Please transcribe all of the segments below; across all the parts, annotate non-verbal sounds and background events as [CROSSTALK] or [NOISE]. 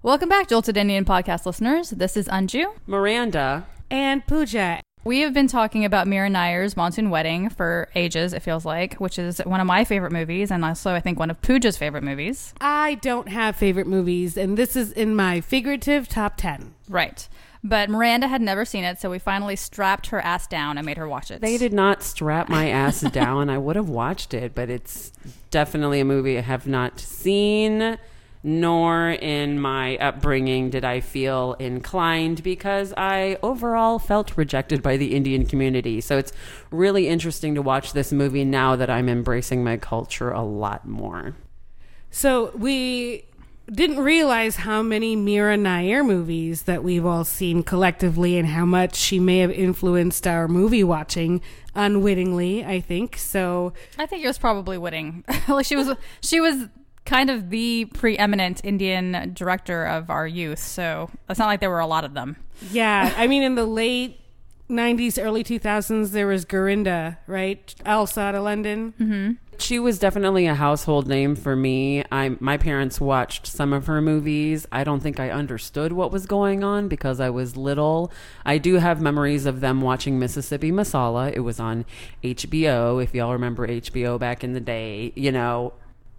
Welcome back, Jilted Indian podcast listeners. This is Anju. Miranda. And Pooja. We have been talking about Mira Nair's Monsoon Wedding for ages, it feels like, which is one of my favorite movies, and also I think one of Pooja's favorite movies. I don't have favorite movies, and this is in my figurative top 10. Right. But Miranda had never seen it, so we finally strapped her ass down and made her watch it. They did not strap my ass down. I would have watched it, but it's definitely a movie I have not seen, nor in my upbringing did I feel inclined because I overall felt rejected by the Indian community. So it's really interesting to watch this movie now that I'm embracing my culture a lot more. So we didn't realize how many Mira Nair movies that we've all seen collectively and how much she may have influenced our movie watching unwittingly, I think. So I think it was probably witting. [LAUGHS] like she was she was kind of the preeminent Indian director of our youth, so it's not like there were a lot of them. Yeah, I mean in the late 90s, early 2000s there was Gurinder, right? Elsa out of London. Mm-hmm. She was definitely a household name for me. I my parents watched some of her movies. I don't think I understood what was going on because I was little. I do have memories of them watching Mississippi Masala. It was on HBO, if y'all remember HBO back in the day. You know,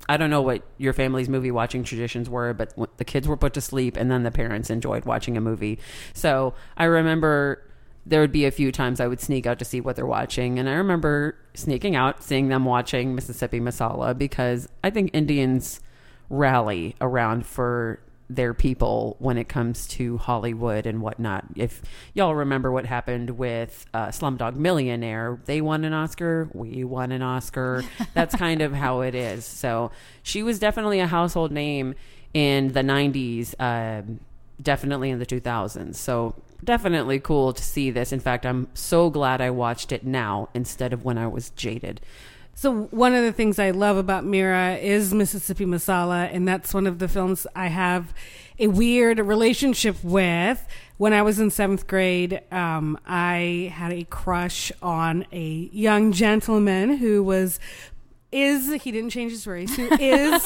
I don't know what your family's movie watching traditions were, but the kids were put to sleep and then the parents enjoyed watching a movie. So I remember there would be a few times I would sneak out to see what they're watching. And I remember sneaking out, seeing them watching Mississippi Masala because I think Indians rally around for their people when it comes to Hollywood and whatnot. If y'all remember what happened with uh, Slumdog Millionaire, they won an Oscar, we won an Oscar. [LAUGHS] That's kind of how it is. So she was definitely a household name in the 90s, uh, definitely in the 2000s. So definitely cool to see this. In fact, I'm so glad I watched it now instead of when I was jaded. So one of the things I love about Mira is Mississippi Masala, and that's one of the films I have a weird relationship with. When I was in seventh grade, um, I had a crush on a young gentleman who was is he didn't change his race who is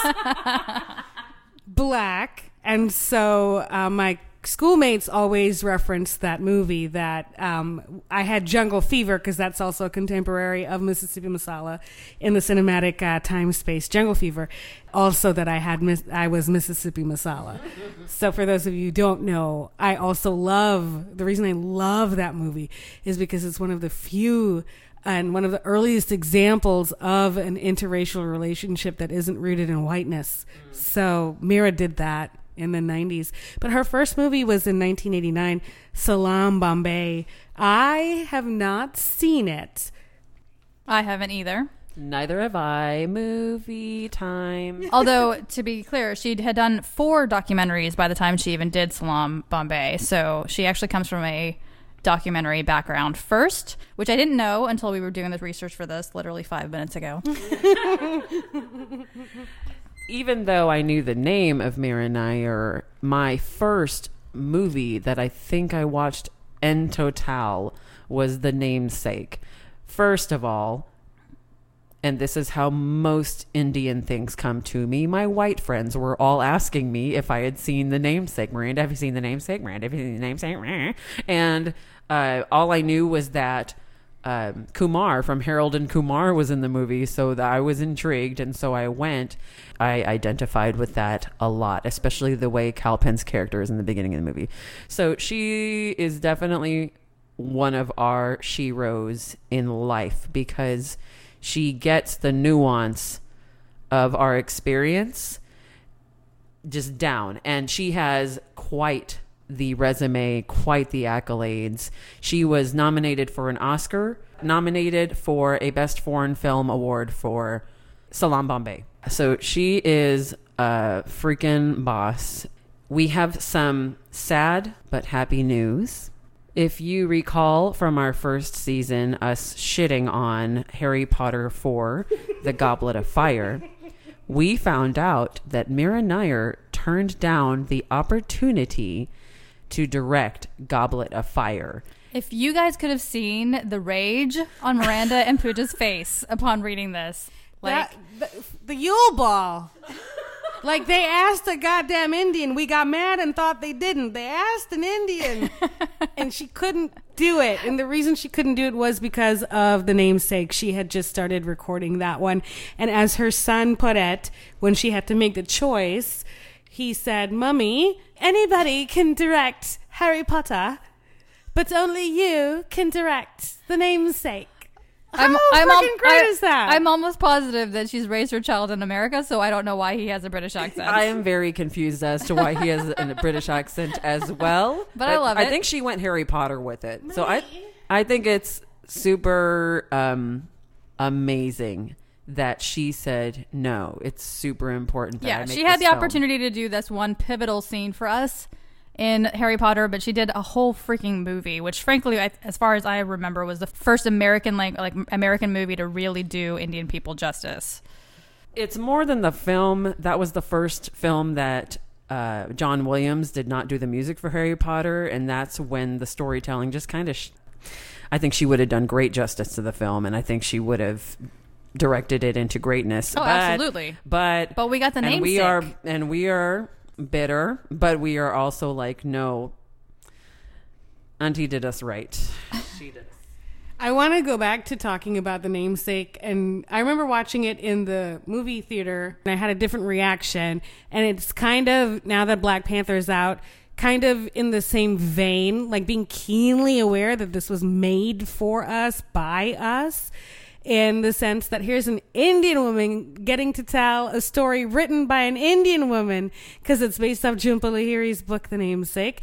[LAUGHS] black, and so uh, my schoolmates always referenced that movie that um, I had Jungle Fever because that's also a contemporary of Mississippi Masala in the cinematic uh, time space. Jungle Fever, also that I had mis- I was Mississippi Masala. [LAUGHS] so for those of you who don't know, I also love the reason I love that movie is because it's one of the few and one of the earliest examples of an interracial relationship that isn't rooted in whiteness. So Mira did that in the 90s. But her first movie was in 1989, Salaam Bombay. I have not seen it. I haven't either. Neither have I. Movie time. [LAUGHS] Although, to be clear, she had done four documentaries by the time she even did Salaam Bombay. So she actually comes from a documentary background first, which I didn't know until we were doing the research for this literally five minutes ago. [LAUGHS] even though I knew the name of Mira Nair, my first movie that I think I watched en total was The Namesake. First of all, and this is how most Indian things come to me. My white friends were all asking me if I had seen the namesake. Miranda, have you seen the namesake? Miranda, have you seen the namesake? And uh, all I knew was that um, Kumar from Harold and Kumar was in the movie, so that I was intrigued, and so I went. I identified with that a lot, especially the way Kal Penn's character is in the beginning of the movie. So she is definitely one of our sheroes in life because she gets the nuance of our experience just down, and she has quite the resume, quite the accolades. She was nominated for an Oscar, nominated for a Best Foreign Film Award for Salaam Bombay. So she is a freaking boss. We have some sad but happy news. If you recall from our first season, us shitting on Harry Potter 4, The Goblet of Fire, we found out that Mira Nair turned down the opportunity to direct Goblet of Fire. If you guys could have seen the rage on Miranda and Pooja's [LAUGHS] face upon reading this, like That, the, the Yule Ball. [LAUGHS] Like they asked a goddamn Indian. We got mad and thought they didn't. They asked an Indian [LAUGHS] and she couldn't do it. And the reason she couldn't do it was because of the namesake. She had just started recording that one. And as her son put it, when she had to make the choice, he said, Mummy, anybody can direct Harry Potter, but only you can direct the namesake. How I'm, freaking al- great I- is that? I'm almost positive that she's raised her child in America, so I don't know why he has a British accent. I am very confused as to why he has a British accent as well. [LAUGHS] But I love it. I think she went Harry Potter with it. So I I think it's super um amazing that she said no. It's super important that I yeah, she had the film. opportunity to do this one pivotal scene for us in Harry Potter, but she did a whole freaking movie, which frankly, I, as far as I remember, was the first American like like American movie to really do Indian people justice. It's more than the film. That was the first film that uh, John Williams did not do the music for Harry Potter, and that's when the storytelling just kind of. Sh- I think she would have done great justice to the film, and I think she would have directed it into greatness. Oh, But- absolutely. But But we got the and we are and we are bitter, but we are also like no. Auntie did us right. [LAUGHS] She did. I want to go back to talking about the namesake, and I remember watching it in the movie theater, and I had a different reaction. And it's kind of now that Black Panther's out, kind of in the same vein, like being keenly aware that this was made for us by us. In the sense that here's an Indian woman getting to tell a story written by an Indian woman because it's based off Jhumpa Lahiri's book, The Namesake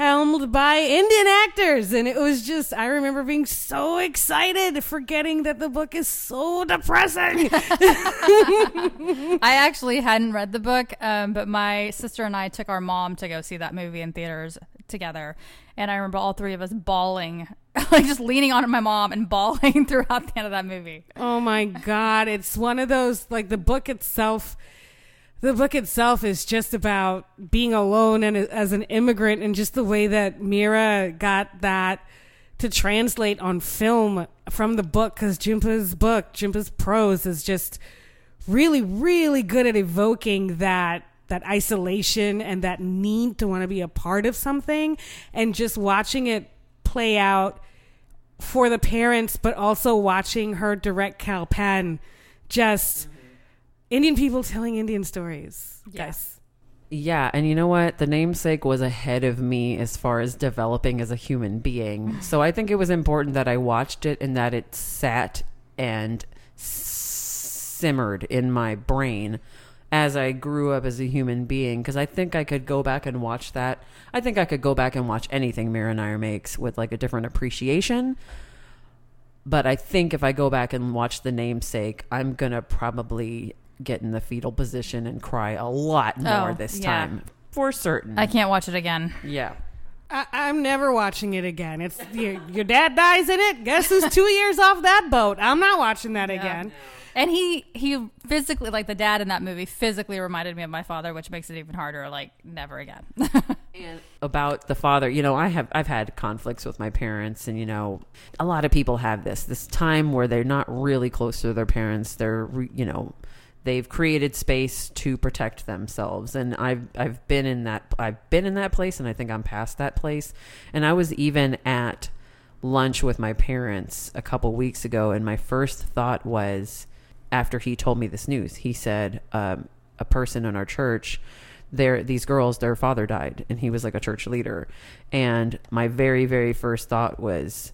helmed by Indian actors. And it was just, I remember being so excited, forgetting that the book is so depressing. [LAUGHS] I [LAUGHS] actually hadn't read the book, um, but my sister and I took our mom to go see that movie in theaters together, and I remember all three of us bawling, [LAUGHS] like just leaning on my mom and bawling throughout the end of that movie. oh my God. It's one of those, like, the book itself. The book itself is just about being alone and as an immigrant, and just the way that Mira got that to translate on film from the book. Because Jhumpa's book, Jhumpa's prose, is just really, really good at evoking that that isolation and that need to want to be a part of something, and just watching it play out for the parents, but also watching her direct Kal Penn, just Indian people telling Indian stories. Yes. Yeah, and you know what? The namesake was ahead of me as far as developing as a human being. [SIGHS] So I think it was important that I watched it and that it sat and simmered in my brain as I grew up as a human being because I think I could go back and watch that. I think I could go back and watch anything Mira Nair makes with like a different appreciation. But I think if I go back and watch the namesake, I'm gonna probably get in the fetal position and cry a lot oh, more Oh, this yeah. time for certain. I can't watch it again. yeah. I, I'm never watching it again. It's your, your dad dies in it. Guess who's two years off that boat? I'm not watching that again. And he he physically like the dad in that movie physically reminded me of my father, which makes it even harder. Like never again. [LAUGHS] And about the father, you know, I have I've had conflicts with my parents, and you know, a lot of people have this this time where they're not really close to their parents. They're re- you know, they've created space to protect themselves, and I've I've been in that I've been in that place, and I think I'm past that place. And I was even at lunch with my parents a couple weeks ago, and my first thought was, after he told me this news, he said, um, a person in our church there these girls their father died and he was like a church leader and my very very first thought was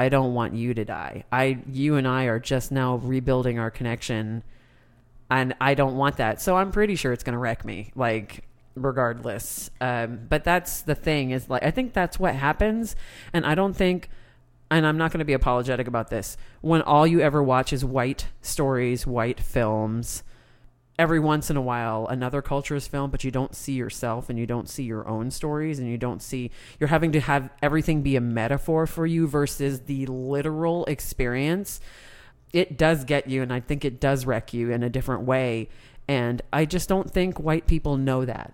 i don't want you to die. I you and i are just now rebuilding our connection and i don't want that. So i'm pretty sure it's going to wreck me like regardless. Um, but that's the thing is like i think that's what happens and i don't think and I'm not going to be apologetic about this. When all you ever watch is white stories, white films, every once in a while another culture is filmed, but you don't see yourself and you don't see your own stories and you don't see, you're having to have everything be a metaphor for you versus the literal experience. It does get you, and I think it does wreck you in a different way. And I just don't think white people know that.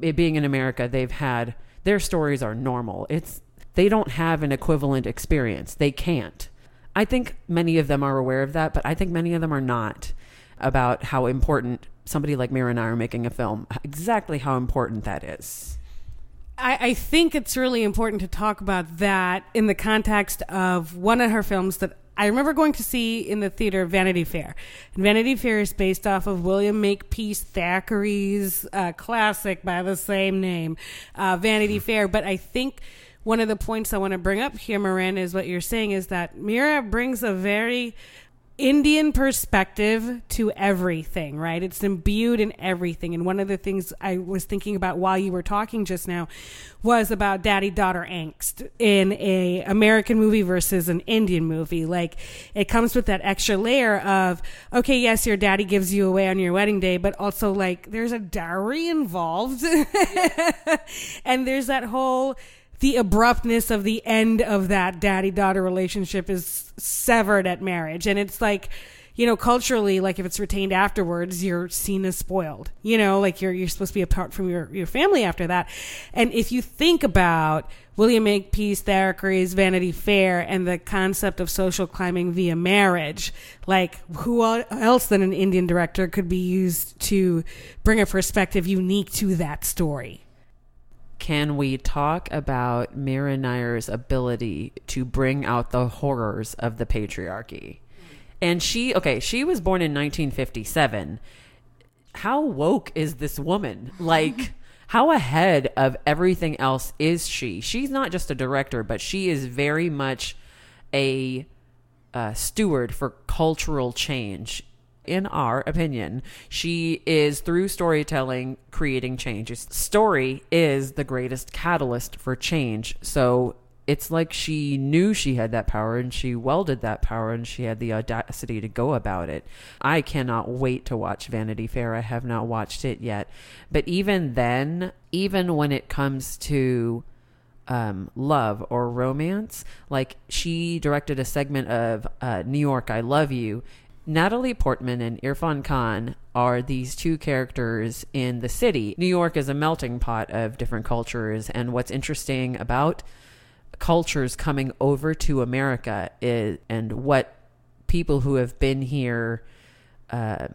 It being in America, they've had their stories are normal. It's they don't have an equivalent experience. They can't. I think many of them are aware of that, but I think many of them are not about how important somebody like Mira and I are making a film, exactly how important that is. I, I think it's really important to talk about that in the context of one of her films that I remember going to see in the theater, Vanity Fair. And Vanity Fair is based off of William Makepeace Thackeray's uh, classic by the same name, uh, Vanity [LAUGHS] Fair. But I think one of the points I want to bring up here, Miranda, is what you're saying is that Mira brings a very Indian perspective to everything, right? It's imbued in everything. And one of the things I was thinking about while you were talking just now was about daddy daughter angst in a American movie versus an Indian movie. Like it comes with that extra layer of, okay, yes, your daddy gives you away on your wedding day, but also like there's a dowry involved. [LAUGHS] and there's that whole the abruptness of the end of that daddy daughter relationship is severed at marriage. And it's like, you know, culturally, like if it's retained afterwards, you're seen as spoiled. You know, like you're you're supposed to be apart from your, your family after that. And if you think about William Makepeace Thackeray's Vanity Fair and the concept of social climbing via marriage, like who else than an Indian director could be used to bring a perspective unique to that story? Can we talk about Mira Nair's ability to bring out the horrors of the patriarchy? And she, okay, she was born in 1957. How woke is this woman? Like, [LAUGHS] how ahead of everything else is she? She's not just a director, but she is very much a uh, steward for cultural change in our opinion. She is through storytelling creating change. Story is the greatest catalyst for change. So it's like she knew she had that power and she welded that power and she had the audacity to go about it. I cannot wait to watch Vanity Fair. I have not watched it yet. But even then, even when it comes to um, love or romance, like she directed a segment of uh, New York, I Love You, Natalie Portman and Irfan Khan are these two characters in the city. New York is a melting pot of different cultures, and what's interesting about cultures coming over to America is, and what people who have been here, uh,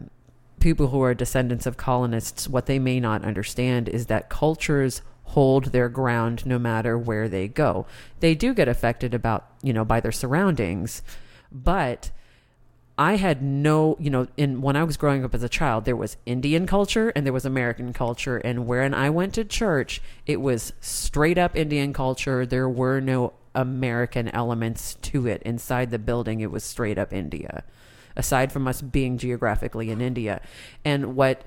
people who are descendants of colonists, what they may not understand is that cultures hold their ground no matter where they go. They do get affected about, you know, by their surroundings, but I had no, you know, in when I was growing up as a child, there was Indian culture and there was American culture, and when I went to church, it was straight up Indian culture. There were no American elements to it inside the building. It was straight up India, aside from us being geographically in India. And what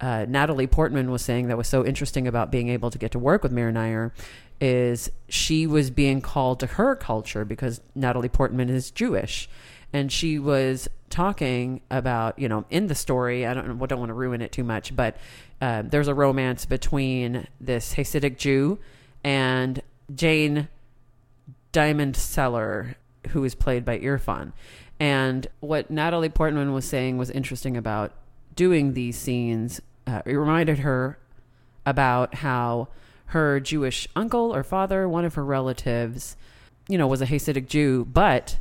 uh, Natalie Portman was saying that was so interesting about being able to get to work with Mira Nair is she was being called to her culture because Natalie Portman is Jewish and she was talking about you know in the story i don't don't want to ruin it too much but uh, there's a romance between this hasidic jew and Jain diamond seller who is played by irrfan and what natalie portman was saying was interesting about doing these scenes uh, it reminded her about how her jewish uncle or father one of her relatives you know was a hasidic jew but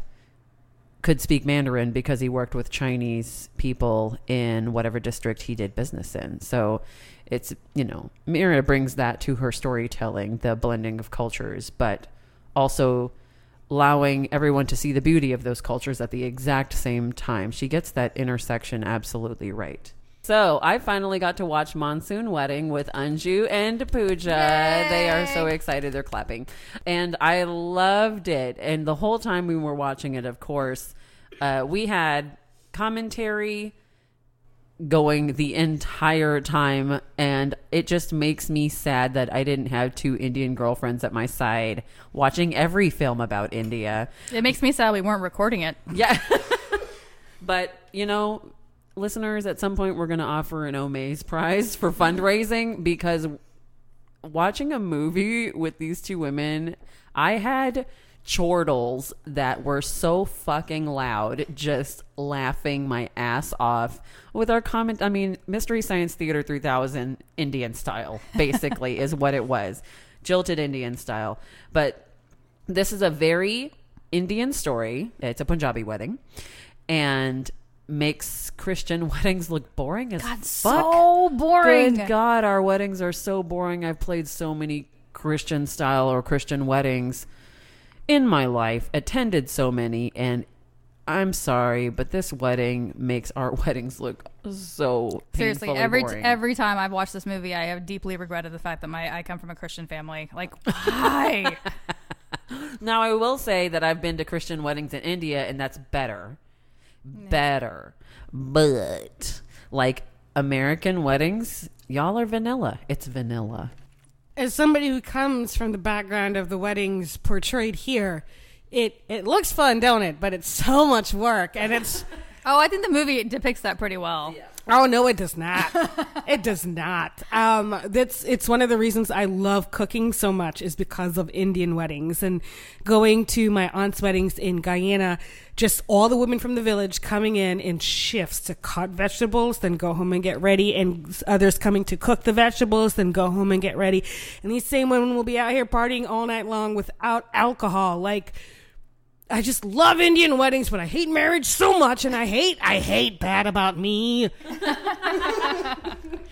could speak Mandarin because he worked with Chinese people in whatever district he did business in. So it's, you know, Mira brings that to her storytelling, the blending of cultures, but also allowing everyone to see the beauty of those cultures at the exact same time. She gets that intersection absolutely right. So I finally got to watch Monsoon Wedding with Anju and Pooja. Yay! They are so excited. They're clapping. And I loved it. And the whole time we were watching it, of course, uh, we had commentary going the entire time and it just makes me sad that I didn't have two Indian girlfriends at my side watching every film about India. It makes me sad we weren't recording it. Yeah. [LAUGHS] but, you know, listeners, at some point we're going to offer an Omaze prize for fundraising because watching a movie with these two women, I had chortles that were so fucking loud, just laughing my ass off with our comment. I mean, Mystery Science Theater 3000 Indian style, basically, is what it was. Jilted Indian style. But this is a very Indian story. It's a Punjabi wedding. And makes Christian [LAUGHS] weddings look boring as God, fuck. so boring. Good God, our weddings are so boring. I've played so many Christian style or Christian weddings in my life, attended so many, and I'm sorry, but this wedding makes our [LAUGHS] weddings look so Seriously, every boring. every time I've watched this movie, I have deeply regretted the fact that my I come from a Christian family. Like, why? [LAUGHS] Now, I will say that I've been to Christian weddings in India, and that's better. Better. But, like, American weddings, y'all are vanilla. It's vanilla. As somebody who comes from the background of the weddings portrayed here, it it looks fun, don't it? But it's so much work, and it's [LAUGHS] oh, I think the movie depicts that pretty well. Oh no, it does not. it does not. Um, that's it's one of the reasons I love cooking so much is because of Indian weddings and going to my aunt's weddings in Guyana. Just all the women from the village coming in in shifts to cut vegetables, then go home and get ready, and others coming to cook the vegetables, then go home and get ready. And these same women will be out here partying all night long without alcohol, like. I just love Indian weddings, but I hate marriage so much, and I hate, I hate that about me.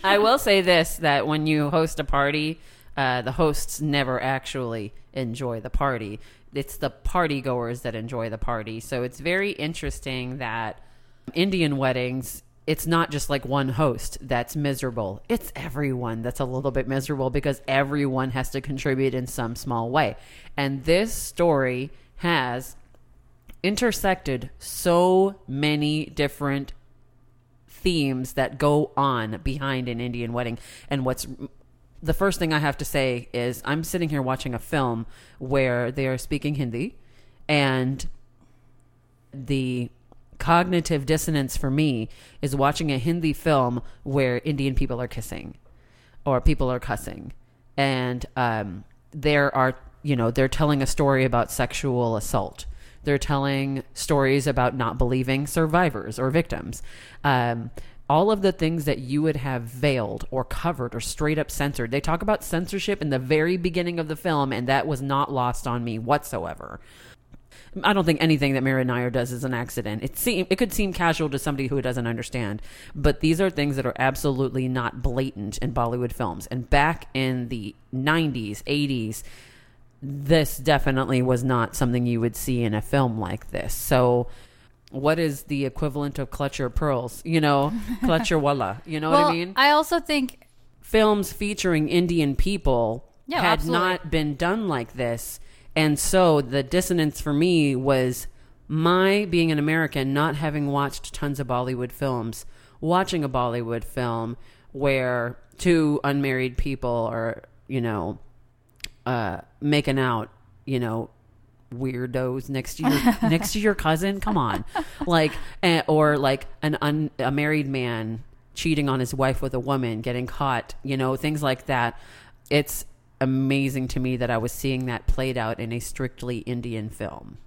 I will say this that when you host a party, uh, the hosts never actually enjoy the party. It's the party goers that enjoy the party. So it's very interesting that Indian weddings, it's not just like one host that's miserable. It's everyone that's a little bit miserable because everyone has to contribute in some small way. And this story has intersected so many different themes that go on behind an Indian wedding. And what's the first thing I have to say is I'm sitting here watching a film where they are speaking Hindi and the cognitive dissonance for me is watching a Hindi film where Indian people are kissing or people are cussing and um, there are you know they're telling a story about sexual assault they're telling stories about not believing survivors or victims um, all of the things that you would have veiled or covered or straight up censored they talk about censorship in the very beginning of the film and that was not lost on me whatsoever I don't think anything that Mira Nair does is an accident. It seem it could seem casual to somebody who doesn't understand, but these are things that are absolutely not blatant in Bollywood films. And back in the '90s, '80s, this definitely was not something you would see in a film like this. So. What is the equivalent of clutch your pearls? You know, [LAUGHS] clutch your walla. You know well, what I mean? I also think films featuring Indian people Yeah, had absolutely. not been done like this. And so the dissonance for me was my being an American, not having watched tons of Bollywood films, watching a Bollywood film where two unmarried people are, you know, uh, making out, you know, weirdos next to your [LAUGHS] next to your cousin. Come on, like, eh, or like an un, a married man cheating on his wife with a woman, getting caught. You know, things like that. It's amazing to me that I was seeing that played out in a strictly Indian film.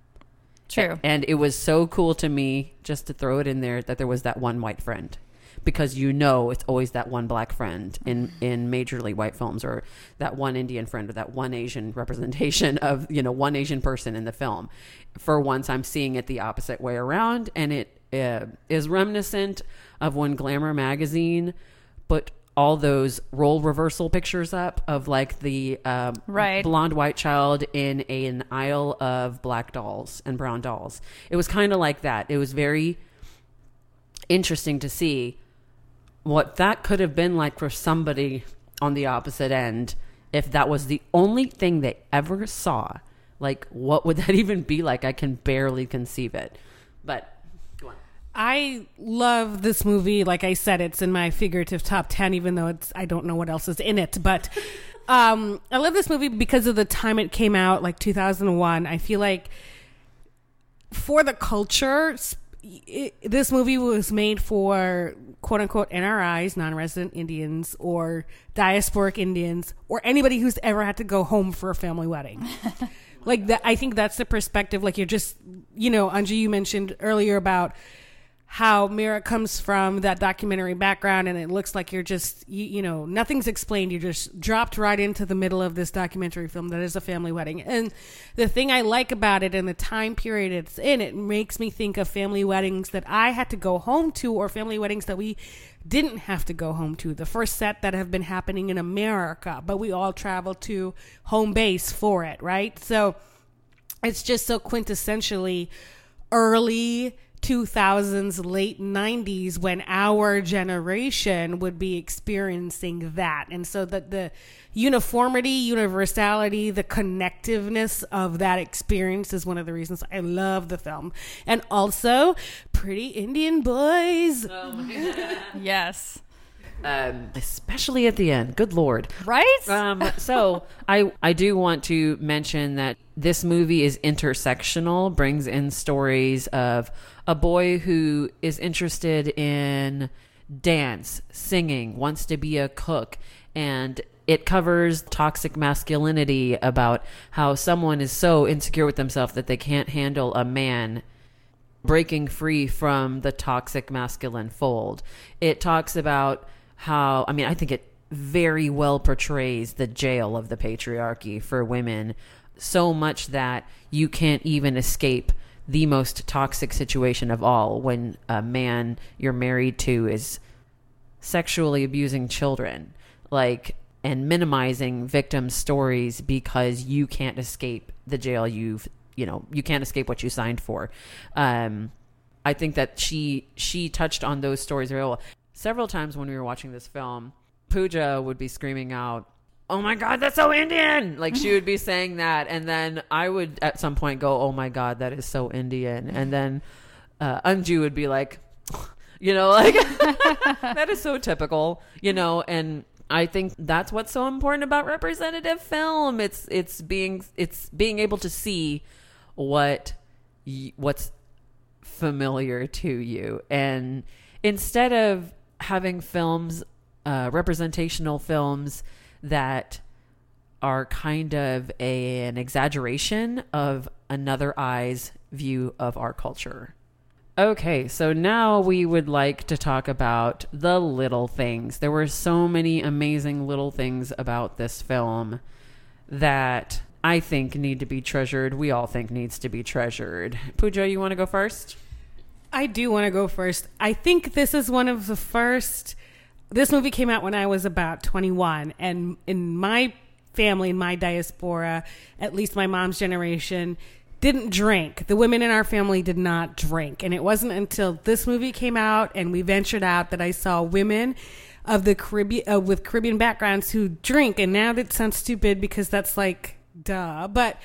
true. And it was so cool to me just to throw it in there that there was that one white friend. Because you know it's always that one black friend in, in majorly white films or that one Indian friend or that one Asian representation of, you know, one Asian person in the film. For once, I'm seeing it the opposite way around. And it uh, is reminiscent of when Glamour magazine put all those role reversal pictures up of like the um, Right. blonde white child in a, an aisle of black dolls and brown dolls. It was kind of like that. It was very interesting to see what that could have been like for somebody on the opposite end if that was the only thing they ever saw. Like, what would [LAUGHS] that even be like? I can barely conceive it. But go on. I love this movie. Like I said, it's in my figurative top 10, even though it's, I don't know what else is in it. But um, I love this movie because of the time it came out, like 2001. I feel like for the culture, it, this movie was made for quote unquote NRIs, non resident Indians, or diasporic Indians, or anybody who's ever had to go home for a family wedding. [LAUGHS] like that, I think that's the perspective. Like you're just, you know, Anju, you mentioned earlier about how Mira comes from that documentary background, and it looks like you're just, you, you, know, nothing's explained. You're just dropped right into the middle of this documentary film that is a family wedding. And the thing I like about it and the time period it's in, it makes me think of family weddings that I had to go home to or family weddings that we didn't have to go home to. The first set that have been happening in America, but we all travel to home base for it, right? So it's just so quintessentially early 2000s, late 90s, when our generation would be experiencing that. And so that the uniformity, universality, the connectiveness of that experience is one of the reasons I love the film. And also, Pretty Indian Boys. Oh [LAUGHS] yes. Um, especially at the end. Good lord. Right? Um, so I I do want to mention that this movie is intersectional, brings in stories of a boy who is interested in dance, singing, wants to be a cook, and it covers toxic masculinity about how someone is so insecure with themselves that they can't handle a man breaking free from the toxic masculine fold. It talks about how, I mean, I think it very well portrays the jail of the patriarchy for women so much that you can't even escape the most toxic situation of all when a man you're married to is sexually abusing children like and minimizing victims stories because you can't escape the jail you've you know you can't escape what you signed for. Um i think that she she touched on those stories very well several times when we were watching this film pooja would be screaming out oh my god that's so indian! Like she would be [LAUGHS] saying that and then i would at some point go oh my god that is so indian. And then uh, anju would be like [LAUGHS] you know like [LAUGHS] that is so typical you know and i think that's what's so important about representative film. It's it's being it's being able to see what y- what's familiar to you. And instead of having films uh, representational films that are kind of a, an exaggeration of another eye's view of our culture. Okay, so now we would like to talk about the little things. There were so many amazing little things about this film that I think need to be treasured. We all think needs to be treasured. Pooja, you want to go first? I do want to go first. I think this is one of the first. This movie came out when I was about 21, and in my family, in my diaspora, at least my mom's generation, didn't drink. The women in our family did not drink. And it wasn't until this movie came out and we ventured out that I saw women of the Caribbean uh, with Caribbean backgrounds who drink. And now that sounds stupid because that's like duh. But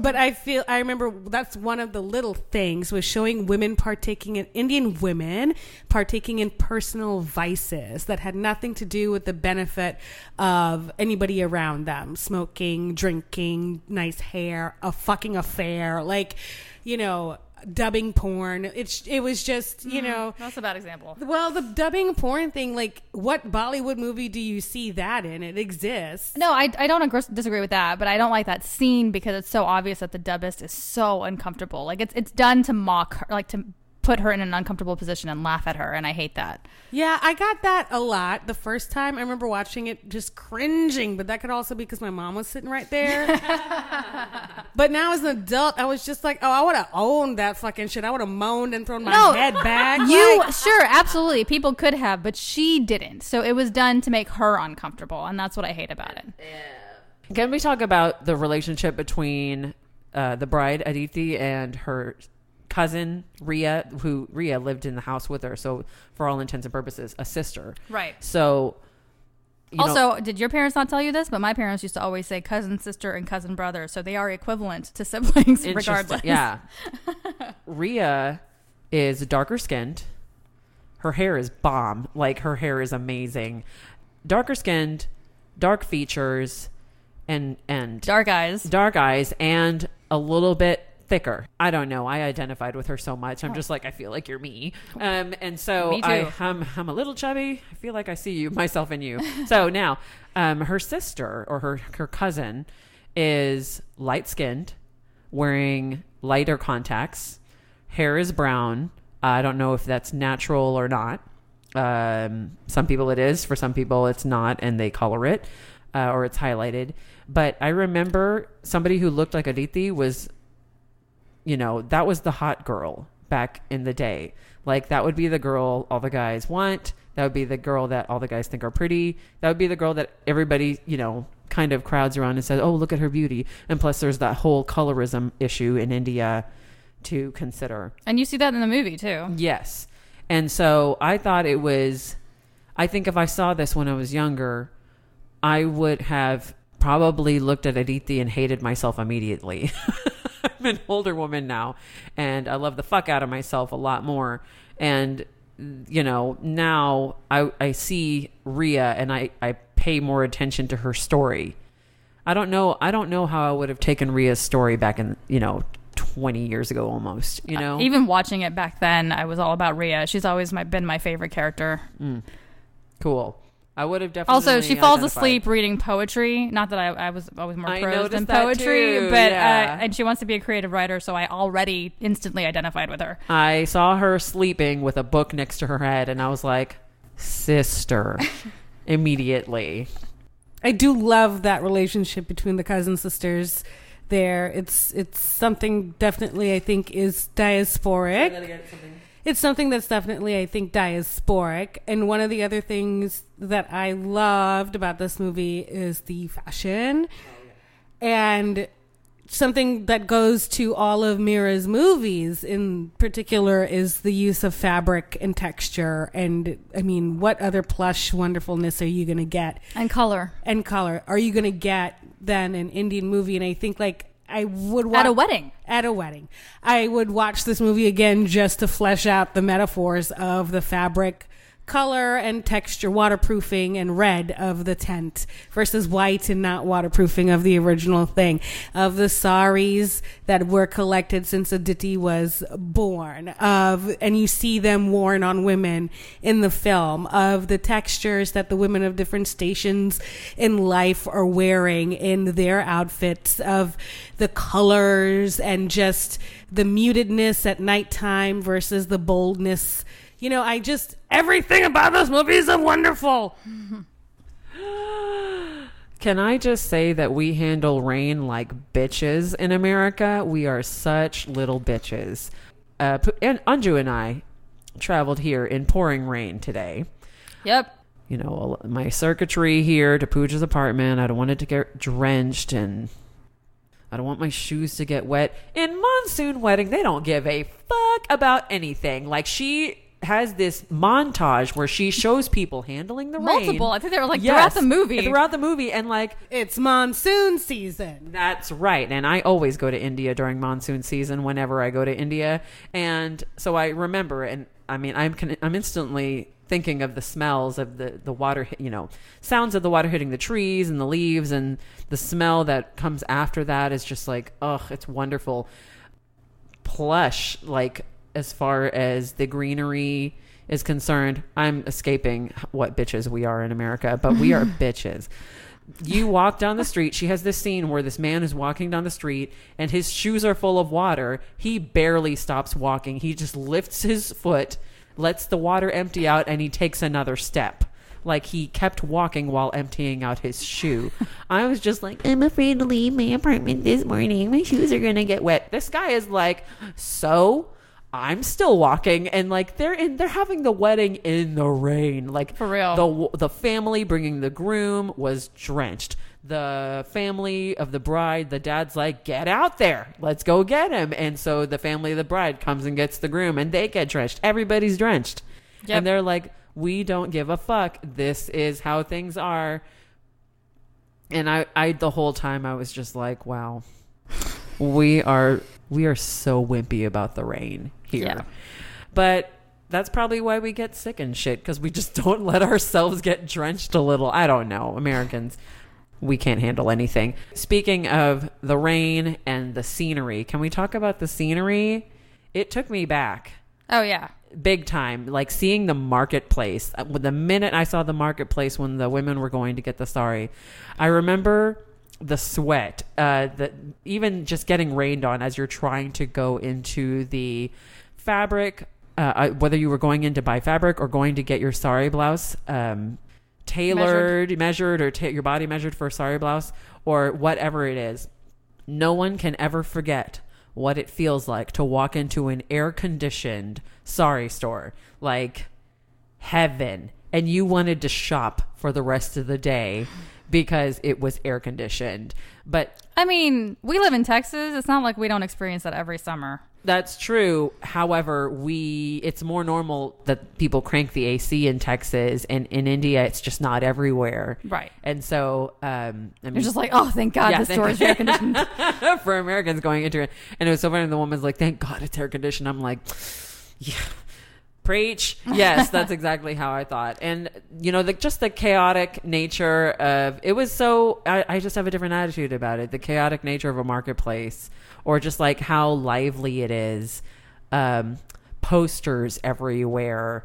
but i feel i remember that's one of the little things was showing women partaking in indian women partaking in personal vices that had nothing to do with the benefit of anybody around them. Smoking drinking nice hair a fucking affair. Like you know dubbing porn. It's it was just you mm-hmm. know That's a bad example. well the dubbing porn thing. Like what Bollywood movie do you see that in? It exists. No, I, I don't agree, disagree with that, but I don't like that scene because it's so obvious that the dubbist is so uncomfortable. Like it's it's done to mock her, like to put her in an uncomfortable position and laugh at her, and I hate that. Yeah, I got that a lot the first time. I remember watching it just cringing, but that could also be because my mom was sitting right there. [LAUGHS] but now as an adult, I was just like, oh, I would have owned that fucking shit. I would have moaned and thrown my No, head back. You Like, sure, absolutely, people could have, but she didn't. So it was done to make her uncomfortable, and that's what I hate about it. Yeah. Can we talk about the relationship between uh, the bride Aditi and her cousin Ria, who Ria lived in the house with her, so for all intents and purposes, a sister. Right. So, you know- also, did your parents not tell you this? But my parents used to always say cousin, sister, and cousin, brother. So they are equivalent to [LAUGHS] siblings, regardless. Yeah. [LAUGHS] Ria is darker skinned. Her hair is bomb. Like her hair is amazing. Darker skinned, dark features, and and Dark eyes. dark eyes, and a little bit thicker. I don't know. I identified with her so much. I'm just like I feel like you're me. Um, and so Me too. I, I'm I'm a little chubby. I feel like I see you myself in you. [LAUGHS] so now, um, her sister or her her cousin is light skinned, wearing lighter contacts. Hair is brown, I don't know if that's natural or not. Um, some people it is, for some people it's not, and they color it uh, or it's highlighted. But I remember somebody who looked like Aditi was, you know, that was the hot girl back in the day. Like that would be the girl all the guys want. That would be the girl that all the guys think are pretty. That would be the girl that everybody, you know, kind of crowds around and says, "Oh, look at her beauty." And plus, there's that whole colorism issue in India to consider. And you see that in the movie too. Yes. And so I thought it was, I think if I saw this when I was younger, I would have probably looked at Aditi and hated myself immediately. [LAUGHS] [LAUGHS] I'm an older woman now and I love the fuck out of myself a lot more. And, you know, now I, I see Ria and I, I pay more attention to her story. I don't know. I don't know how I would have taken Ria's story back in, you know, 20 years ago almost, you uh, know? Even watching it back then, I was all about Ria. She's always my, been my favorite character. Mm. cool. I would have definitely. Also, she falls identified. asleep reading poetry. Not that I, I was always more I prose noticed than that poetry, too, but yeah. uh, and she wants to be a creative writer, so I already instantly identified with her. I saw her sleeping with a book next to her head, and I was like, sister, [LAUGHS] immediately. I do love that relationship between the cousin sisters. There, it's it's something definitely I think is diasporic. It's something that's definitely I think diasporic. And one of the other things that I loved about this movie is the fashion, and something that goes to all of Mira's movies in particular is the use of fabric and texture. And I mean, what other plush wonderfulness are you going to get? And color and color are you going to get than an Indian movie? And I think like I would watch at a wedding. At a wedding, I would watch this movie again just to flesh out the metaphors of the fabric, color, and texture, waterproofing and red of the tent versus white and not waterproofing of the original thing, of the saris that were collected since Aditi was born, of and you see them worn on women in the film, of the textures that the women of different stations in life are wearing in their outfits, of the colors and just the mutedness at nighttime versus the boldness. You know, I just everything about those movies are wonderful. [GASPS] Can I just say that we handle rain like bitches in America? We are such little bitches. Uh, and Anju and I traveled here in pouring rain today. Yep. You know, my circuitry here to Pooja's apartment. I don't want it to get drenched and I don't want my shoes to get wet. In monsoon wedding, they don't give a fuck about anything. Like she has this montage where she shows people handling the rain. Multiple. I think they were like Yes, throughout the movie. Throughout the movie, and like It's monsoon season. that's right. And I always go to India during monsoon season whenever I go to India. And so I remember, and I mean, I'm, I'm instantly thinking of the smells of the, the water, you know, sounds of the water hitting the trees and the leaves and the smell that comes after that is just like, ugh, it's wonderful. Plush, like as far as the greenery is concerned, I'm escaping what bitches we are in America, but we are [LAUGHS] bitches you walk down the street. She has this scene where this man is walking down the street and his shoes are full of water. He barely stops walking. He just lifts his foot, lets the water empty out, and he takes another step. Like he kept walking while emptying out his shoe. I was just like, I'm afraid to leave my apartment this morning. My shoes are going to get wet. This guy is like, so I'm still walking and like they're in they're having the wedding in the rain. Like For real. The the family bringing the groom was drenched. The family of the bride, the dad's like, "Get out there. Let's go get him." And so the family of the bride comes and gets the groom and they get drenched. Everybody's drenched. Yep. And they're like, "We don't give a fuck. This is how things are." And I I the whole time I was just like, "Wow. We are we are so wimpy about the rain here." Yeah. But that's probably why we get sick and shit because we just [LAUGHS] don't let ourselves get drenched a little. I don't know. Americans, we can't handle anything. Speaking of the rain and the scenery, can we talk about the scenery? It took me back Oh yeah. big time. Like seeing the marketplace. Uh, The minute I saw the marketplace when the women were going to get the sari, I remember the sweat. Uh, the even just getting rained on as you're trying to go into the fabric uh, I- whether you were going in to buy fabric or going to get your sari blouse um, tailored, measured, or ta- your body measured for a sari blouse or whatever it is, no one can ever forget what it feels like to walk into an air conditioned sari store like heaven and you wanted to shop for the rest of the day because it was air conditioned. But I mean, we live in Texas. It's not like we don't experience that every summer. That's true. However, we it's more normal that people crank the AC in Texas and in India it's just not everywhere. Right. And so um I mean, You're just like, oh, thank God Yeah, the thank- store is air conditioned. [LAUGHS] for Americans going into it. And it was so funny and the woman's like, Thank God it's air conditioned. I'm like, Yeah. Preach. Yes, [LAUGHS] that's exactly how I thought. And you know, the just the chaotic nature of it was so I, I just have a different attitude about it. The chaotic nature of a marketplace or just like how lively it is. Um posters everywhere.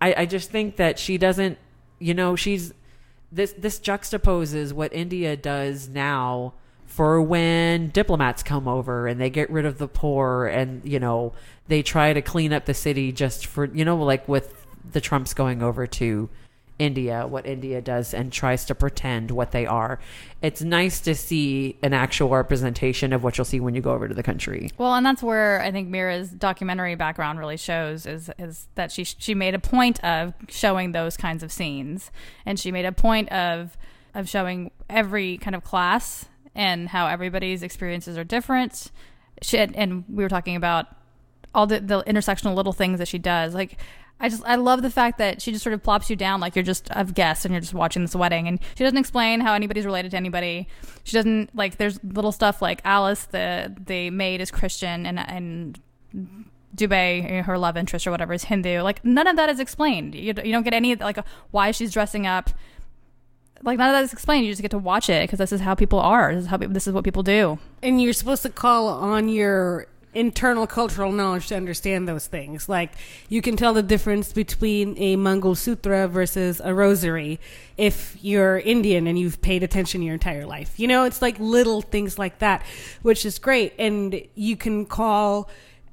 I, I just think that she doesn't you know, she's this this juxtaposes what India does now for when diplomats come over and they get rid of the poor and you know they try to clean up the city just for you know like with the Trumps going over to India what India does and tries to pretend what they are. It's nice to see an actual representation of what you'll see when you go over to the country. Well, and that's where I think Mira's documentary background really shows is is that she she made a point of showing those kinds of scenes, and she made a point of of showing every kind of class and how everybody's experiences are different. She had, and we were talking about all the the intersectional little things that she does, like. I just I love the fact that she just sort of plops you down like you're just a guest and you're just watching this wedding and she doesn't explain how anybody's related to anybody. She doesn't like there's little stuff like Alice the the maid is Christian and and Dubey her love interest or whatever is Hindu. Like none of that is explained. You, you don't get any like why she's dressing up. Like none of that is explained. You just get to watch it because this is how people are. This is how this is what people do. and you're supposed to call on your internal cultural knowledge to understand those things. Like you can tell the difference between a mangalsutra versus a rosary if you're Indian and you've paid attention your entire life. You know, it's like little things like that, which is great. And you can call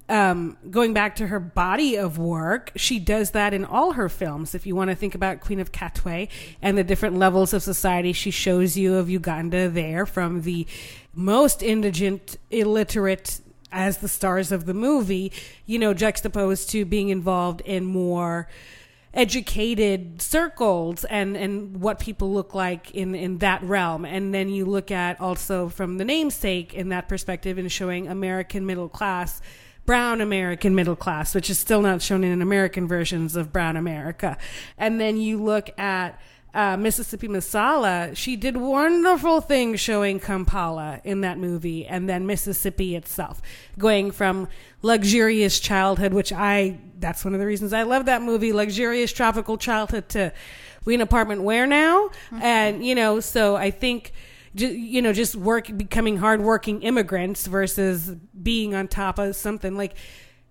um, going back to her body of work, she does that in all her films. If you want to think about Queen of Katwe and the different levels of society she shows you of Uganda there, from the most indigent, illiterate as the stars of the movie, you know, juxtaposed to being involved in more educated circles and and what people look like in in that realm and then you look at also from the namesake in that perspective and showing american middle class brown american middle class which is still not shown in american versions of brown america. And then you look at uh, Mississippi Masala, she did wonderful things showing Kampala in that movie, and then Mississippi itself, going from luxurious childhood, which I that's one of the reasons I love that movie, luxurious tropical childhood, to we in apartment where now, and you know, so I think. You know, just work, becoming hardworking immigrants versus being on top of something. Like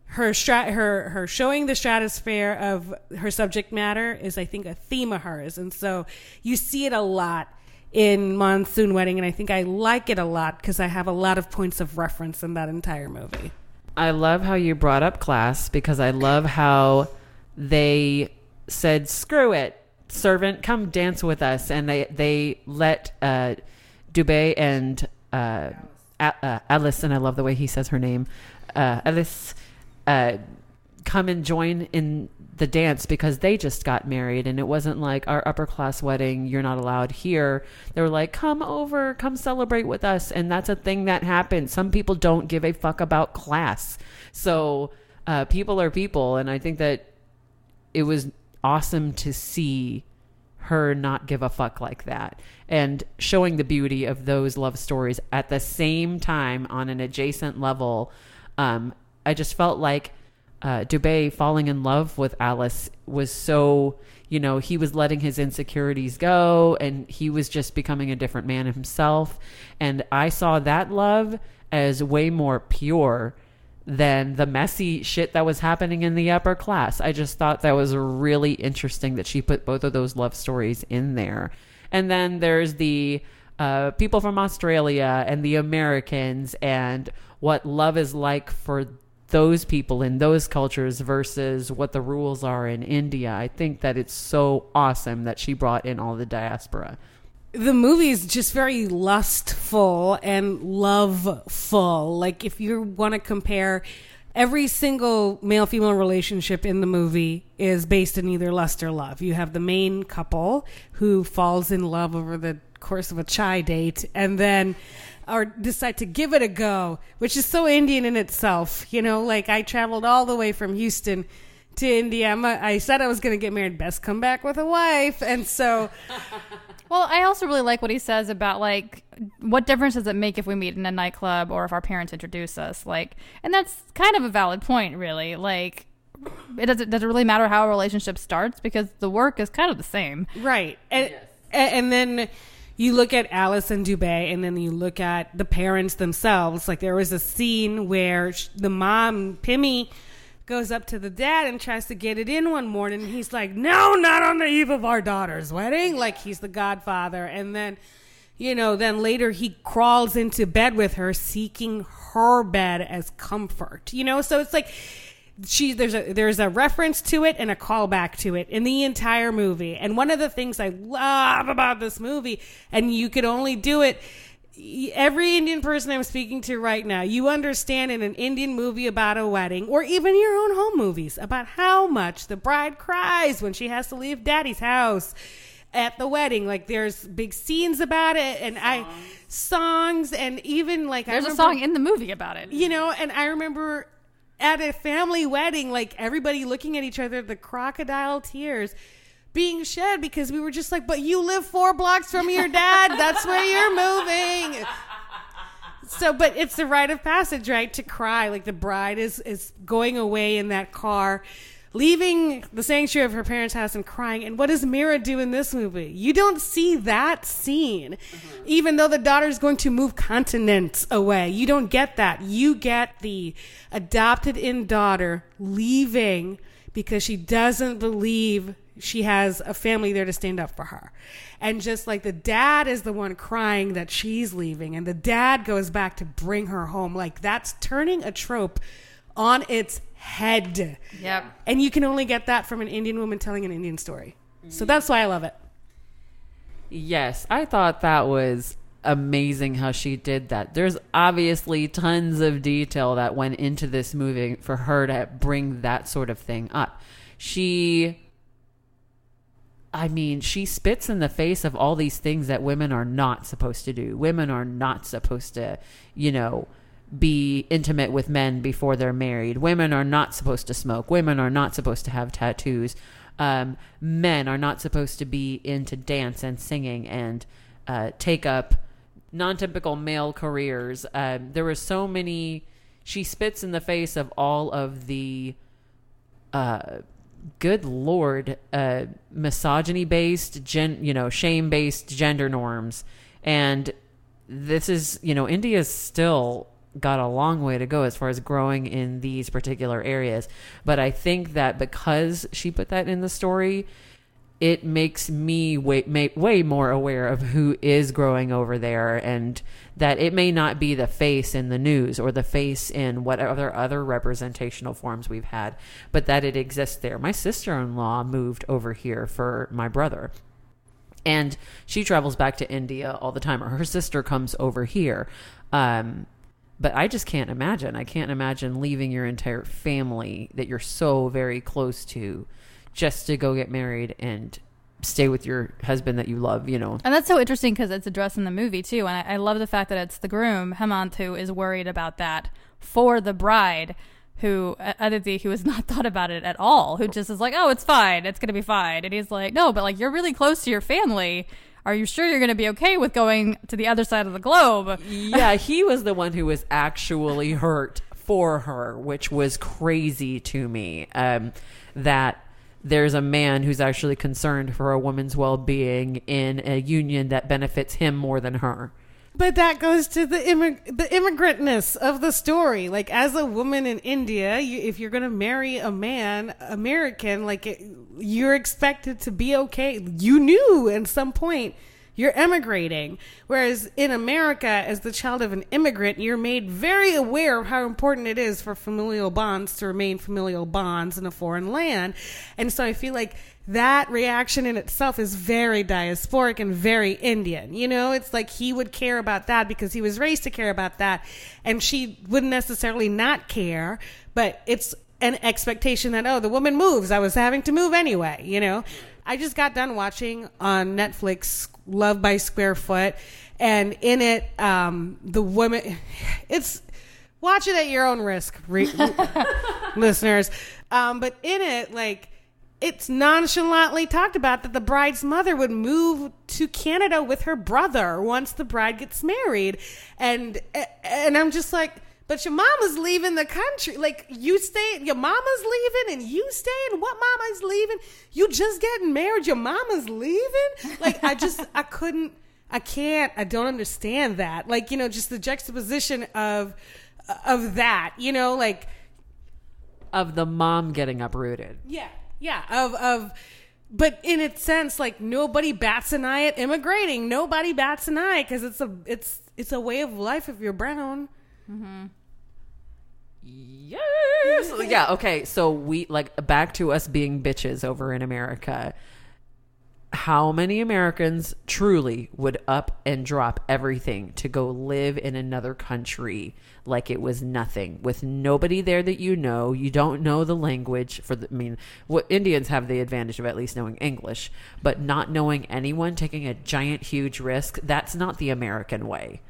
her strat her her showing the stratosphere of her subject matter is I think a theme of hers. And so you see it a lot in Monsoon Wedding and I think I like it a lot because I have a lot of points of reference in that entire movie. I love how you brought up class because I love how they said, "Screw it, servant, come dance with us," and they they let uh, Dubey and uh, uh, Alice, and I love the way he says her name, uh, Alice, uh, come and join in the dance because they just got married and it wasn't like our upper class wedding you're not allowed here. They were like come over come celebrate with us and that's a thing that happens some people don't give a fuck about class. So uh, people are people and i think that it was awesome to see her not give a fuck like that and showing the beauty of those love stories at the same time on an adjacent level um, i just felt like uh, falling in love with Alice was so, you know, he was letting his insecurities go and he was just becoming a different man himself. And I saw that love as way more pure than the messy shit that was happening in the upper class. I just thought that was really interesting that she put both of those love stories in there. And then there's the uh, people from Australia and the Americans and what love is like for those people in those cultures versus what the rules are in India. I think that it's so awesome that she brought in all the diaspora. The movie is just very lustful and loveful. Like if you want to compare every single male female relationship in the movie is based in either lust or love. You have the main couple who falls in love over the course of a chai date and then or decide to give it a go, which is so Indian in itself. You know, like I traveled all the way from Houston to India. A, I said I was going to get married. Best come back with a wife, and so [LAUGHS] Well, I also really like what he says about like what difference does it make if we meet in a nightclub or if our parents introduce us? Like, and that's kind of a valid point, really. Like, it doesn't does it really matter how a relationship starts because the work is kind of the same. Right. And, a- and then you look at Alice and Dubey, and then you look at the parents themselves. Like there was a scene where the mom, Pimmi, goes up to the dad and tries to get it in one morning. He's like, "No, not on the eve of our daughter's wedding." Like he's the godfather, and then. You know, then later he crawls into bed with her, seeking her bed as comfort. You know, so it's like she there's a there's a reference to it and a callback to it in the entire movie. And one of the things I love about this movie, and you could only do it every Indian person I'm speaking to right now, you understand in an Indian movie about a wedding, or even your own home movies, about how much the bride cries when she has to leave daddy's house at the wedding. Like there's big scenes about it, and I songs, and even like I There's a song in the movie about it. you know, and I remember at a family wedding, like everybody looking at each other, the crocodile tears being shed because we were just like, but you live four blocks from your dad. That's where you're moving. So, but it's the rite of passage, right? To cry. Like the bride is, is going away in that car, leaving the sanctuary of her parents' house and crying. And what does Mira do in this movie? You don't see that scene, mm-hmm. even though the daughter's going to move continents away. You don't get that. You get the adopted in daughter leaving because she doesn't believe she has a family there to stand up for her. And just like the dad is the one crying that she's leaving, and the dad goes back to bring her home, like that's turning a trope on its head. Yep. And you can only get that from an Indian woman telling an Indian story. So that's why I love it. Yes, I thought that was amazing how she did that. There's obviously tons of detail that went into this movie for her to bring that sort of thing up. She I mean, she spits in the face of all these things that women are not supposed to do. Women are not supposed to, you know, be intimate with men before they're married. Women are not supposed to smoke. Women are not supposed to have tattoos. Um, men are not supposed to be into dance and singing and uh, take up non-typical male careers. Um, there were so many. She spits in the face of all of the uh, good lord, uh, misogyny based, gen, you know, shame based gender norms. And this is, you know, India's still got a long way to go as far as growing in these particular areas. But I think that because she put that in the story, it makes me way, way more aware of who is growing over there and that it may not be the face in the news or the face in whatever other representational forms we've had, but that it exists there. My sister in law moved over here for my brother. And she travels back to India all the time, or her sister comes over here. Um, but I just can't imagine. I can't imagine leaving your entire family that you're so very close to just to go get married and stay with your husband that you love, you know. And that's so interesting because it's addressed in the movie too. And I, I love the fact that it's the groom, Hemant, who is worried about that for the bride, who, uh, Aditi, who has [LAUGHS] not thought about it at all, who just is like, oh, it's fine. It's going to be fine. And he's like, no, but like, you're really close to your family. Are you sure you're going to be okay with going to the other side of the globe? yeah, [LAUGHS] he was the one who was actually hurt for her, which was crazy to me. Um, that there's a man who's actually concerned for a woman's well being in a union that benefits him more than her. But that goes to the immig- the immigrantness of the story. Like as a woman in India, you, if you're going to marry a man American, like it, you're expected to be okay. You knew at some point you're emigrating. Whereas in America, as the child of an immigrant, you're made very aware of how important it is for familial bonds to remain familial bonds in a foreign land. And so I feel like that reaction in itself is very diasporic and very Indian. You know, it's like he would care about that because he was raised to care about that, and she wouldn't necessarily not care, but it's an expectation that, oh, the woman moves. I was having to move anyway, you know? I just got done watching on Netflix Love by Square Foot, and in it, um, the woman, it's, watch it at your own risk, re- [LAUGHS] listeners. Um, but in it, like, it's nonchalantly talked about that the bride's mother would move to Canada with her brother once the bride gets married, and and I'm just like, but your mama's leaving the country. Like you stay, your mama's leaving, and you staying. What mama's leaving? You just getting married. Your mama's leaving. Like I just, [LAUGHS] I couldn't, I can't, I don't understand that. Like you know, just the juxtaposition of of that. You know, like of the mom getting uprooted. yeah, yeah, of of. But in its sense, like nobody bats an eye at immigrating. Nobody bats an eye because it's a it's it's a way of life if you're brown. Mm-hmm. Yes. yeah. Okay. So we like back to us being bitches over in America. How many Americans truly would up and drop everything to go live in another country like it was nothing with nobody there that you know? You don't know the language for the, I mean, what Indians have the advantage of at least knowing English, but not knowing anyone, taking a giant, huge risk. That's not the American way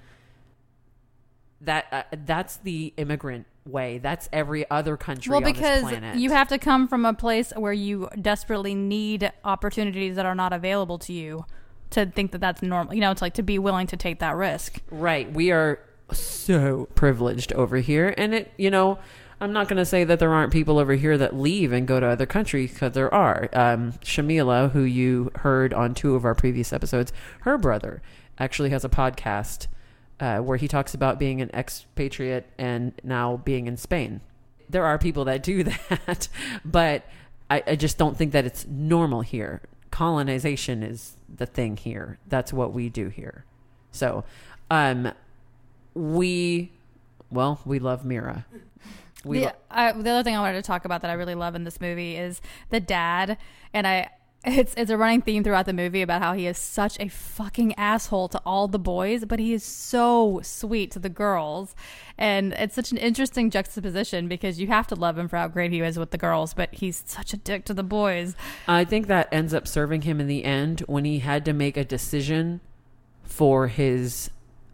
that uh, that's the immigrant way. That's every other country Well, on this because planet. you have to come from a place where you desperately need opportunities that are not available to you to think that that's normal. You know, it's like to be willing to take that risk. right. We are so privileged over here, and it. You know, I'm not going to say that there aren't people over here that leave and go to other countries because there are. Um, Shamila, who you heard on two of our previous episodes, her brother actually has a podcast uh, where he talks about being an expatriate and now being in Spain. There are people that do [LAUGHS] that, but I, I just don't think that it's normal here. Colonization is the thing here. That's what we do here. So, um, we, well, we love Mira. We the, lo- I, the other thing I wanted to talk about that I really love in this movie is the dad, and I. It's it's a running theme throughout the movie about how he is such a fucking asshole to all the boys, but he is so sweet to the girls, and it's such an interesting juxtaposition because you have to love him for how great he is with the girls, but he's such a dick to the boys. I think that ends up serving him in the end when he had to make a decision for his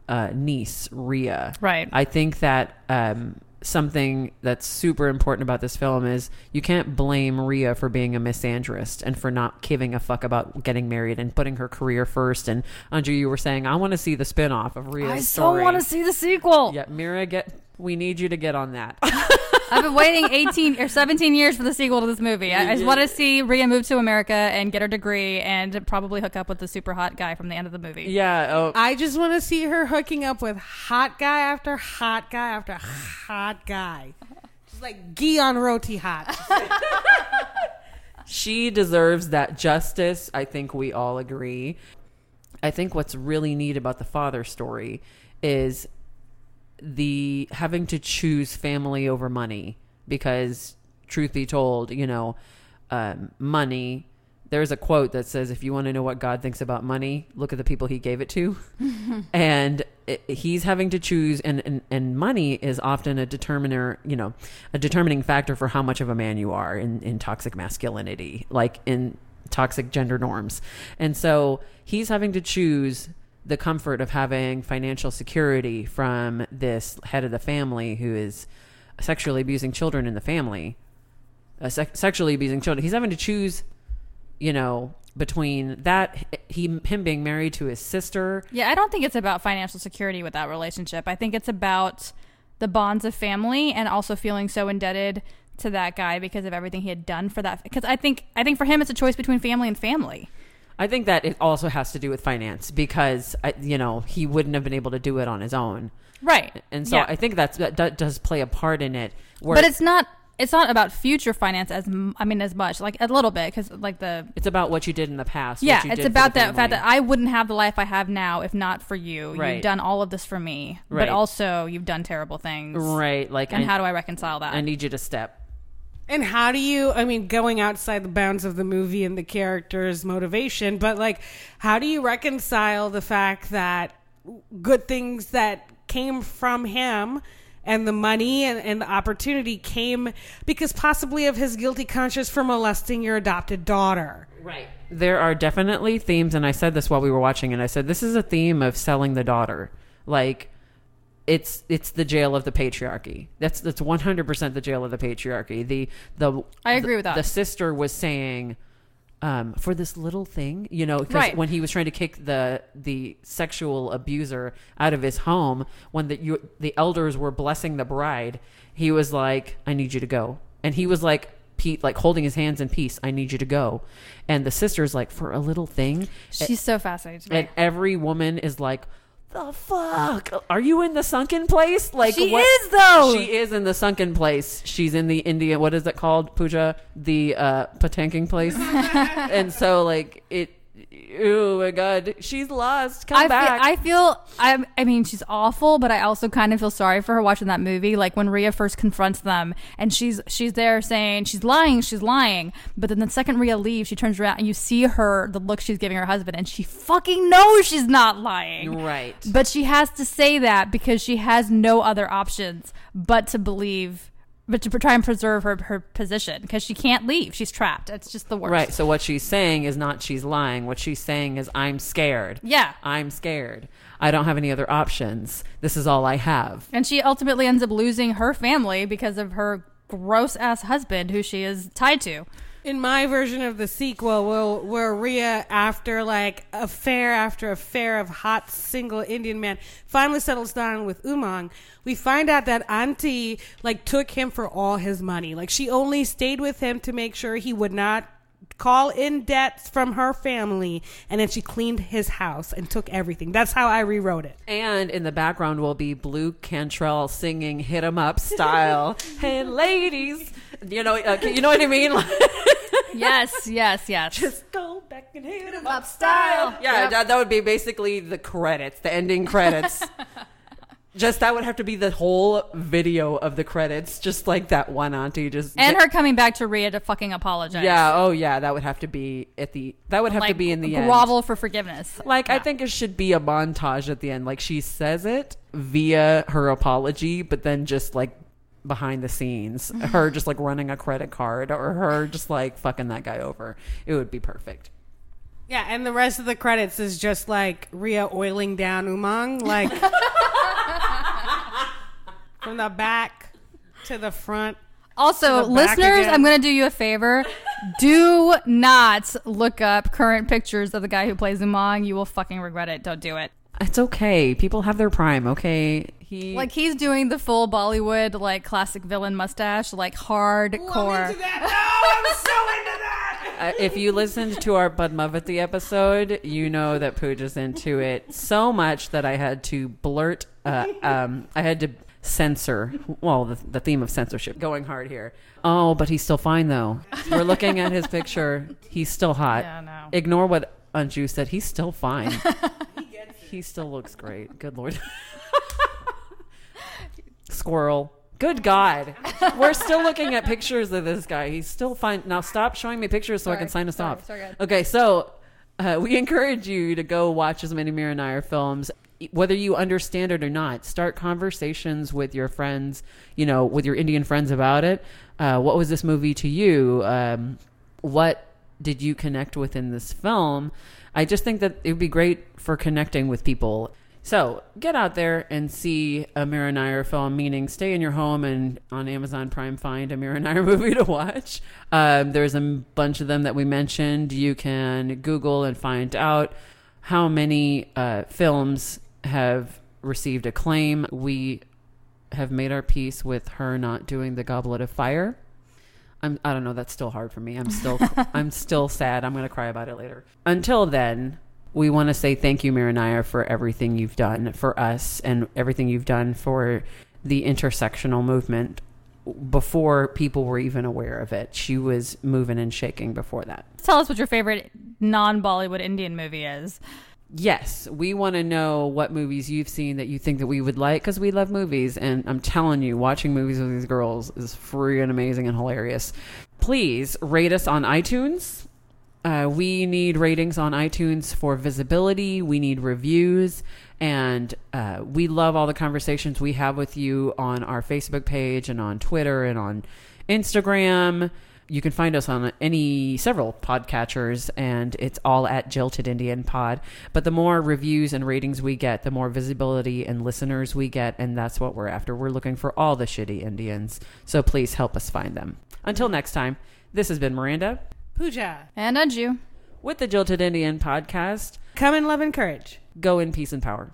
uh, niece, Ria. Right. I think that um, something that's super important about this film is you can't blame Ria for being a misandrist and for not giving a fuck about getting married and putting her career first. And Andrew, you were saying, I want to see the spin off of Ria's I so story. want to see the sequel. Yeah, Mira, get. We need you to get on that. [LAUGHS] I've been waiting 18 or 17 years for the sequel to this movie. I, I just want to see Ria move to America and get her degree and probably hook up with the super hot guy from the end of the movie. yeah. Oh, I just want to see her hooking up with hot guy after hot guy after hot guy. Just like Guion Roti hot. [LAUGHS] she deserves that justice. I think we all agree. I think what's really neat about the father story is the having to choose family over money because truth be told, you know, um, money. There's a quote that says, "If you want to know what God thinks about money, look at the people He gave it to." [LAUGHS] and it, he's having to choose, and, and and money is often a determiner, you know, a determining factor for how much of a man you are in in toxic masculinity, like in toxic gender norms. And so he's having to choose the comfort of having financial security from this head of the family who is sexually abusing children in the family, uh, sec- sexually abusing children. He's having to choose, you know, between that he him being married to his sister. Yeah, I don't think it's about financial security with that relationship. I think it's about the bonds of family and also feeling so indebted to that guy because of everything he had done for that. Because I think I think for him it's a choice between family and family. I think that it also has to do with finance because I, you know he wouldn't have been able to do it on his own, Right. and so Yeah. I think that's that, that does play a part in it. But it's not it's not about future finance as I mean as much like a little bit because like the It's about what you did in the past. what yeah it's about that fact that I wouldn't have the life I have now if not for you. Right. You've done all of this for me, Right. but also you've done terrible things. right, like And I, how do I reconcile that? I need you to step. And how do you, I mean, going outside the bounds of the movie and the character's motivation, but like, how do you reconcile the fact that good things that came from him and the money and, and the opportunity came because possibly of his guilty conscience for molesting your adopted daughter? Right. There are definitely themes, and I said this while we were watching, and I said this is a theme of selling the daughter. Like, it's it's the jail of the patriarchy. That's that's one hundred percent the jail of the patriarchy. The the I agree with that. The sister was saying. Um, for this little thing, you know, because Right. when he was trying to kick the the sexual abuser out of his home, when the you, the elders were blessing the bride, he was like, "I need you to go," and he was like, Pete, like holding his hands in peace. I need you to go, and the sister's like, "For a little thing," She's so fascinating and every woman is like the fuck? Are you in the sunken place? Like She is, though. she is in the sunken place. She's in the indian what is it called puja? The uh patanking place. [LAUGHS] And so like it oh my god she's lost come I feel, back I feel I I mean she's awful, but I also kind of feel sorry for her watching that movie. Like when Ria first confronts them, and she's she's there saying she's lying, she's lying. But then the second Ria leaves, she turns around and you see her the look she's giving her husband, and she fucking knows she's not lying. right But she has to say that because she has no other options but to believe, but to try and preserve her her position because she can't leave. She's trapped. It's just the worst. right so what she's saying is not she's lying what she's saying is i'm scared Yeah. i'm scared i don't have any other options this is all i have And she ultimately ends up losing her family because of her gross ass husband who she is tied to. In my version of the sequel, will where Ria, after like affair after affair of hot single Indian man, finally settles down with Umang, we find out that Auntie like took him for all his money. Like she only stayed with him to make sure he would not call in debts from her family, and then she cleaned his house and took everything. That's how I rewrote it. And in the background will be Blu Cantrell singing "Hit 'Em Up" style. [LAUGHS] hey, ladies, you know, uh, you know what I mean? [LAUGHS] Yes, [LAUGHS] yes, yes. Just go back and hit hit 'em up style. Yeah, Yep. that, that would be basically the credits, the ending credits. [LAUGHS] just that would have to be the whole video of the credits, just like that one auntie. Just and her coming back to Ria to fucking apologize. Yeah. Oh, yeah. That would have to be at the. That would have like to be in the end. grovel for forgiveness. Like I think it should be a montage at the end. Like she says it via her apology, but then just like behind the scenes, [LAUGHS] her just like running a credit card or her just like fucking that guy over. It would be perfect. Yeah, and the rest of the credits is just like Ria oiling down Umang, like [LAUGHS] from the back to the front. Also, the back listeners, again. I'm going to do you a favor. do not look up current pictures of the guy who plays Umang. You will fucking regret it. Don't do it. It's okay. People have their prime. Okay. He Like he's doing the full Bollywood like classic villain mustache, like hardcore. [LAUGHS] Uh, if you listened to our Bud Padmavati episode, you know that Pooja's into it so much that I had to blurt. Uh, um, I had to censor. Well, the, the theme of censorship going hard here. Oh, but he's still fine though. We're looking at his picture. He's still hot. [LAUGHS] Yeah, no. Ignore what Anju said. He's still fine. [LAUGHS] he still looks great. Good lord. [LAUGHS] Squirrel. Good God. We're still looking at pictures of this guy. He's still fine. Now stop showing me pictures so I can sign us Sorry. off. Sorry, okay, so uh, we encourage you to go watch as many Mira films, whether you understand it or not. Start conversations with your friends, you know, with your Indian friends about it. Uh, what was this movie to you? Um, what did you connect with in this film? I just think that it would be great for connecting with people. So get out there and see a Mira Nair film, meaning stay in your home and on Amazon Prime find a Mira Nair [LAUGHS] movie to watch. Um, there's a bunch of them that we mentioned. You can Google and find out how many uh, films have received acclaim. We have made our peace with her not doing the Goblet of Fire. I'm I don't know, that's still hard for me. I'm still [LAUGHS] I'm still sad. I'm gonna cry about it later. Until then, we want to say thank you, Mira Nair, for everything you've done for us and everything you've done for the intersectional movement. before people were even aware of it. She was moving and shaking before that. Tell us what your favorite non Bollywood Indian movie is. Yes, we want to know what movies you've seen that you think that we would like because we love movies. And I'm telling you, watching movies with these girls is free and amazing and hilarious. Please rate us on iTunes. Uh, we need ratings on iTunes for visibility. We need reviews. And uh, we love all the conversations we have with you on our Facebook page and on Twitter and on Instagram. You can find us on any several podcatchers, and it's all at Jilted Indian Pod. But the more reviews and ratings we get, the more visibility and listeners we get, and that's what we're after. We're looking for all the shitty Indians, so please help us find them. Until next time, this has been Miranda Pooja. And Anju. with the Jilted Indian Podcast. Come in love and courage. Go in peace and power.